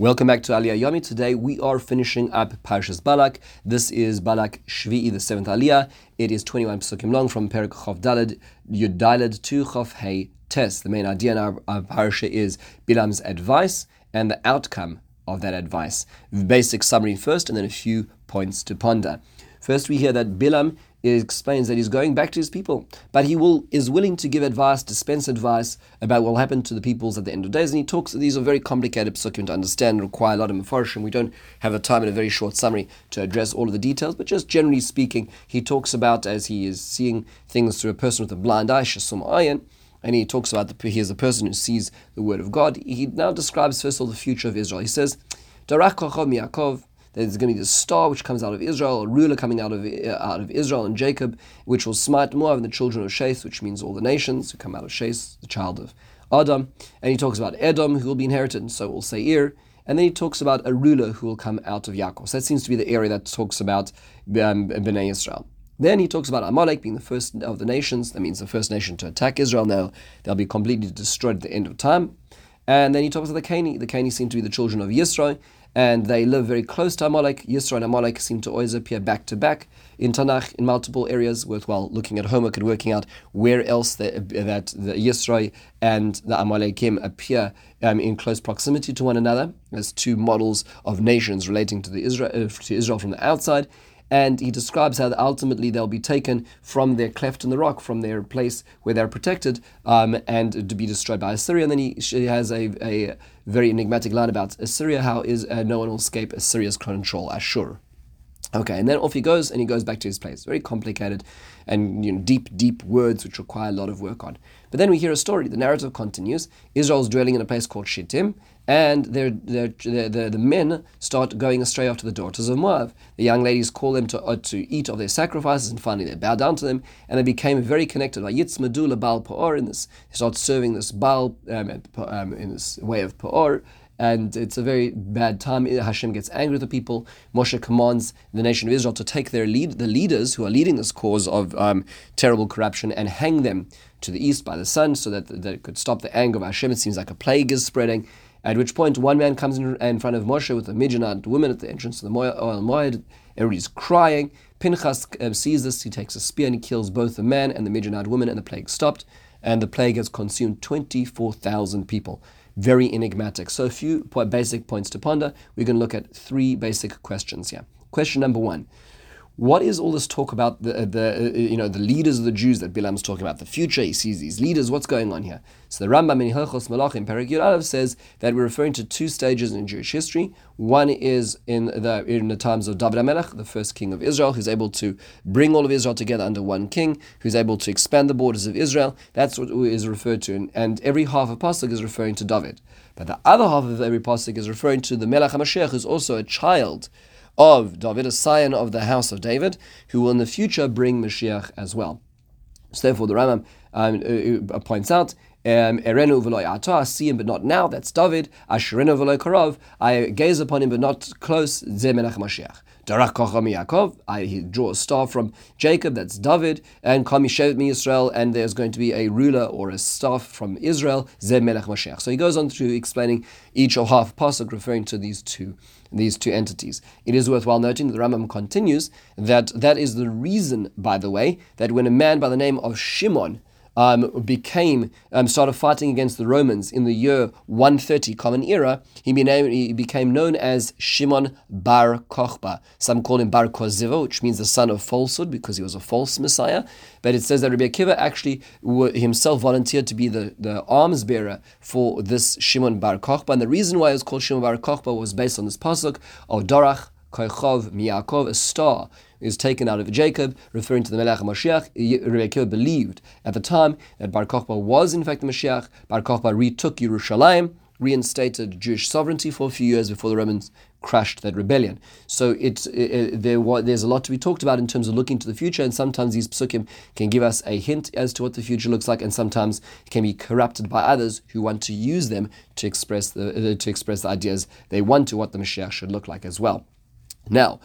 Welcome back to Aliyah Yomi. Today we are finishing up Parshas Balak. This is Balak Shvi'i, the seventh Aliyah. It is 21 psukim long from Perik Chav Daled Yud Daled to Chav Hey Tes. The main idea in our, our Parsha is Bilam's advice and the outcome of that advice. Basic summary first, and then a few points to ponder. First, we hear that Bilam explains that he's going back to his people, but he will is willing to give advice, dispense advice about what will happen to the peoples at the end of days. And he talks. These are very complicated psukim to understand, require a lot of and We don't have the time in a very short summary to address all of the details, but just generally speaking, he talks about as he is seeing things through a person with a blind eye, shasum ayin. And he talks about the, he is a person who sees the word of God. He now describes first of all the future of Israel. He says, Darach Yaakov, there's going to be this star which comes out of Israel, a ruler coming out of uh, out of Israel and Jacob, which will smite Moab and the children of Sheth, which means all the nations who come out of Sheth, the child of Adam. And he talks about Edom, who will be inherited, and so will Seir. And then he talks about a ruler who will come out of Yaakov. So that seems to be the area that talks about um, Bnei Israel. Then he talks about Amalek being the first of the nations. That means the first nation to attack Israel. Now they'll be completely destroyed at the end of time. And then he talks about the Cani. The Cani seem to be the children of Yisro and they live very close to Amalek. Yisro and Amalek seem to always appear back to back in Tanakh in multiple areas. Worthwhile looking at homework and working out where else they, that the Yisro and the Amalekim appear um, in close proximity to one another as two models of nations relating to the uh, to Israel from the outside and he describes how ultimately they'll be taken from their cleft in the rock, from their place where they're protected, um, and to be destroyed by Assyria. And then he, has a, a very enigmatic line about Assyria, how is uh, no one will escape Assyria's control, Ashur. Okay, and then off he goes, and he goes back to his place. Very complicated and you know, deep, deep words which require a lot of work on. But then we hear a story. The narrative continues. Israel's dwelling in a place called Shittim, and they're, they're, they're, the men start going astray after the daughters of Moab. The young ladies call them to, uh, to eat of their sacrifices, and finally they bow down to them, and they became very connected. Yitzmadula Baal Peor in this, they start serving this Baal um, um, in this way of Peor, and it's a very bad time. Hashem gets angry with the people. Moshe commands the nation of Israel to take their lead, the leaders who are leading this cause of um, terrible corruption, and hang them to the east by the sun, so that, that it could stop the anger of Hashem. It seems like a plague is spreading. At which point, one man comes in, front of Moshe with a Midianite woman at the entrance to the Ohel Moed. Everybody's crying. Pinchas uh, sees this. He takes a spear and he kills both the man and the Midianite woman, and the plague stopped. And the plague has consumed 24,000 people very enigmatic. So, a few basic points to ponder. We're going to look at three basic questions here. Question number one what is all this talk about the, uh, the uh, uh, you know the leaders of the Jews that Bilam's talking about? The future, he sees these leaders. What's going on here? So the Rambam in Hilchos Malachim Perek Yud says that we're referring to two stages in Jewish history. One is in the in the times of David HaMelech, the first king of Israel, who's able to bring all of Israel together under one king, who's able to expand the borders of Israel. That's what is referred to, and, and every half of pasuk is referring to David. But the other half of every pasuk is referring to the Melech HaMashiach, who's also a child of David, a scion of the house of David, who will in the future bring Mashiach as well. So therefore, the Rambam um, uh, uh points out Um, Erenu v'lo ata, I see him but not now, that's David. Asherenu v'lo karov, I gaze upon him but not close, Zeh Menachem Mashiach. Darak Kochami Yaakov, I draw a star from Jacob, that's David, and Kami Shevet Mi Israel, and there's going to be a ruler or a staff from Israel, Zeh Melech Mashiach. So he goes on to explaining each or half pasuk referring to these two these two entities. It is worthwhile noting that the Rambam continues that that is the reason, by the way, that when a man by the name of Shimon um, became um, started fighting against the Romans in the year 130 Common Era, he, became, he became known as Shimon Bar Kochba. Some call him Bar Koziva, which means the son of falsehood because he was a false Messiah. But it says that Rabbi Akiva actually himself volunteered to be the, the arms bearer for this Shimon Bar Kochba. And the reason why it was called Shimon Bar Kochba was based on this pasuk of Dorach Koichov Miyakov, a star is taken out of Jacob, referring to the Melech Mashiach. Rebbe believed at the time that Bar Kokhba was in fact the Mashiach. Bar Kokhba retook Yerushalayim, reinstated Jewish sovereignty for a few years before the Romans crushed that rebellion. So it, it, there, there's a lot to be talked about in terms of looking to the future, and sometimes these psukim can give us a hint as to what the future looks like, and sometimes can be corrupted by others who want to use them to express the uh, to express the ideas they want to what the Mashiach should look like as well. Now,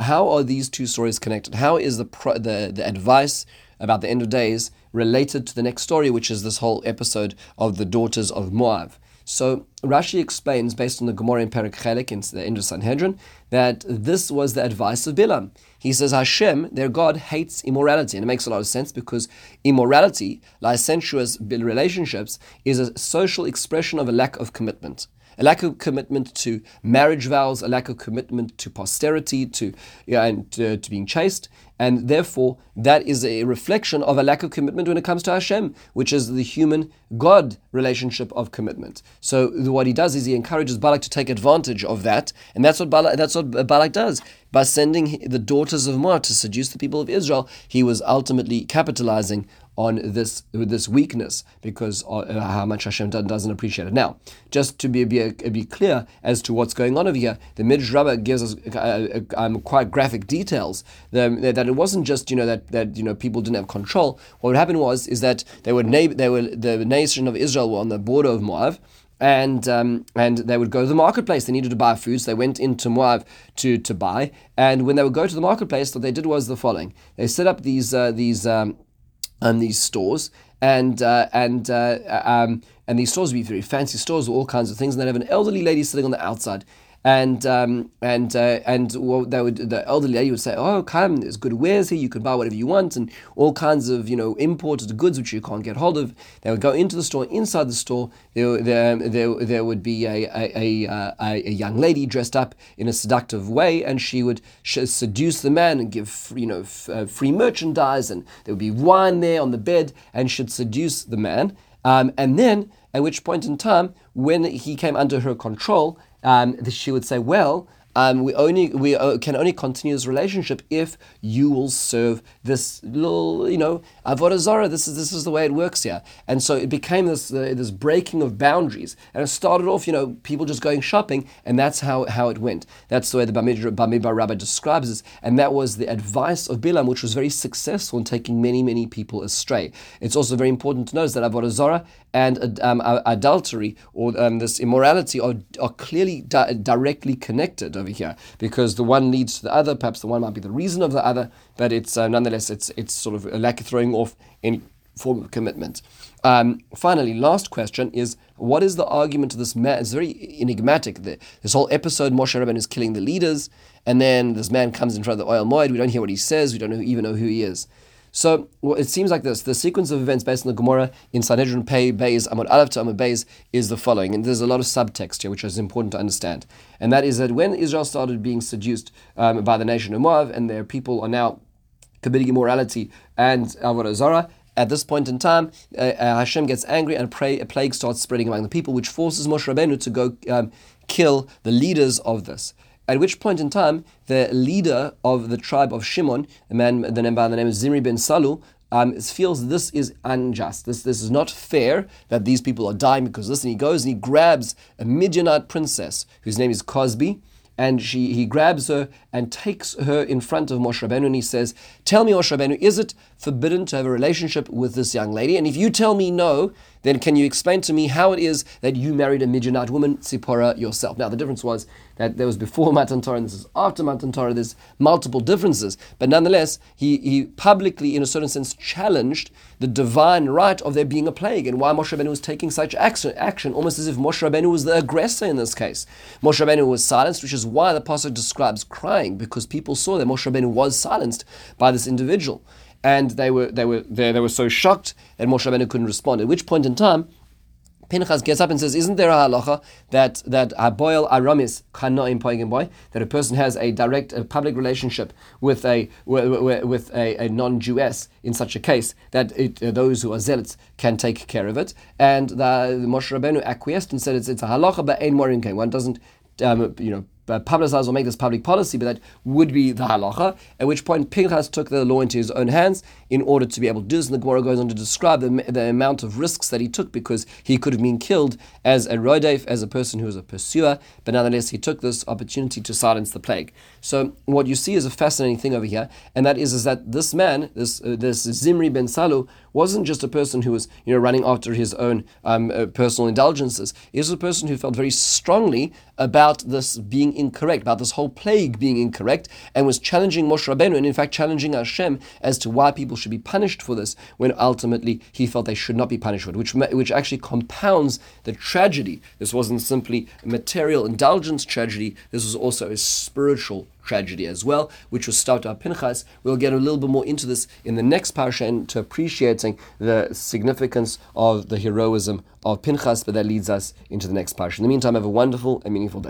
how are these two stories connected? How is the, pro- the, the advice about the end of days related to the next story, which is this whole episode of the daughters of Moab? So Rashi explains, based on the Gemara in Chelik in the Indus Sanhedrin, that this was the advice of Bilam. He says Hashem, their God, hates immorality. And it makes a lot of sense because immorality, licentious relationships, is a social expression of a lack of commitment a lack of commitment to marriage vows, a lack of commitment to posterity, to yeah, and to, to being chaste, and therefore that is a reflection of a lack of commitment when it comes to Hashem, which is the human God relationship of commitment. So what he does is he encourages Balak to take advantage of that, and that's what Balak, that's what Balak does by sending the daughters of Moab to seduce the people of Israel. He was ultimately capitalizing on this this weakness because uh, how much Hashem doesn't appreciate it. Now, just to be, be, be clear as to what's going on over here, the Midrash Rabbah gives us uh, uh, um, quite graphic details that, that it wasn't just you know that, that you know people didn't have control. What happened was is that they were they were the nation of Israel were on the border of Moab and um, and they would go to the marketplace. They needed to buy food, so they went into Moab to, to buy. And when they would go to the marketplace, what they did was the following: they set up these uh, these um, um, these stores, and uh, and uh, um, and these stores would be very fancy stores with all kinds of things, and they'd have an elderly lady sitting on the outside, and um, and uh, and they would the elderly lady would say, "Oh, come, there's good wares here. You can buy whatever you want, and all kinds of you know imported goods which you can't get hold of." They would go into the store. Inside the store, there there there, there would be a a, a, a, young lady dressed up in a seductive way, and she would seduce the man and give you know f- uh, free merchandise, and there would be wine there on the bed, and she'd seduce the man. Um, and then, at which point in time, when he came under her control, um, she would say, well, um, we only we uh, can only continue this relationship if you will serve this little you know avodah zarah. This is this is the way it works here, and so it became this uh, this breaking of boundaries, and it started off you know people just going shopping, and that's how, how it went. That's the way the Bamidbar Rabbah describes it, and that was the advice of Bilam, which was very successful in taking many many people astray. It's also very important to notice that avodah zarah and um, adultery or um, this immorality are, are clearly di- directly connected over here because the one leads to the other. Perhaps the one might be the reason of the other, but it's uh, nonetheless it's it's sort of a lack of throwing off any form of commitment. Um, finally, last question is what is the argument of this man? It's very enigmatic. The, this whole episode, Moshe Rabbeinu is killing the leaders, and then this man comes in front of the Ohel Moed. We don't hear what he says. We don't know, even know who he is. So well, it seems like this. The sequence of events based on the Gemara in Sanhedrin Pei Beis Amud Aleph to Amud Beis is the following, and there's a lot of subtext here which is important to understand. And that is that when Israel started being seduced um, by the nation of Moab, and their people are now committing immorality and avodah zarah, at this point in time, uh, uh, Hashem gets angry and pray, a plague starts spreading among the people, which forces Moshe Rabbeinu to go um, kill the leaders of this. At which point in time, the leader of the tribe of Shimon, a man the name, by the name of Zimri ben Salu, um, feels this is unjust. This, this is not fair that these people are dying because this. And he goes and he grabs a Midianite princess whose name is Cozbi, and she, he grabs her and takes her in front of Moshe Rabbeinu and he says, Tell me, Moshe Rabbeinu, is it forbidden to have a relationship with this young lady? And if you tell me no, then can you explain to me how it is that you married a Midianite woman, Tzipora, yourself? Now, the difference was that there was before Matan Torah and this is after Matan Torah. There's multiple differences. But nonetheless, he, he publicly, in a certain sense, challenged the divine right of there being a plague and why Moshe Rabbeinu was taking such action, action, almost as if Moshe Rabbeinu was the aggressor in this case. Moshe Rabbeinu was silenced, which is why the Pasuk describes crying, because people saw that Moshe Rabbeinu was silenced by this individual. And they were, they were, they, they were so shocked that Moshe Rabbeinu couldn't respond. At which point in time, Pinchas gets up and says, "Isn't there a halacha that that aboil aramis kanoim poigim boy that a person has a direct a public relationship with a with, a, a non-Jewess in such a case that it, uh, those who are zealots can take care of it?" And the, the Moshe Rabbeinu acquiesced and said, "It's, it's a halacha, but ein morin One doesn't, um, you know." Uh, publicize or make this public policy, but that would be the halacha. At which point Pinchas took the law into his own hands in order to be able to do this. And the Gemara goes on to describe the, the amount of risks that he took because he could have been killed as a rodef, as a person who was a pursuer, but nonetheless he took this opportunity to silence the plague. So what you see is a fascinating thing over here, and that is, is that this man, this uh, this Zimri ben Salu, wasn't just a person who was you know running after his own um, uh, personal indulgences. He was a person who felt very strongly about this being incorrect, about this whole plague being incorrect, and was challenging Moshe Rabbeinu, and in fact challenging Hashem as to why people should be punished for this, when ultimately he felt they should not be punished for it, which, which actually compounds the tragedy. This wasn't simply a material indulgence tragedy, this was also a spiritual tragedy as well, which was started by Pinchas. We'll get a little bit more into this in the next parsha and to appreciating the significance of the heroism of Pinchas, but that leads us into the next parsha. In the meantime, have a wonderful and meaningful day.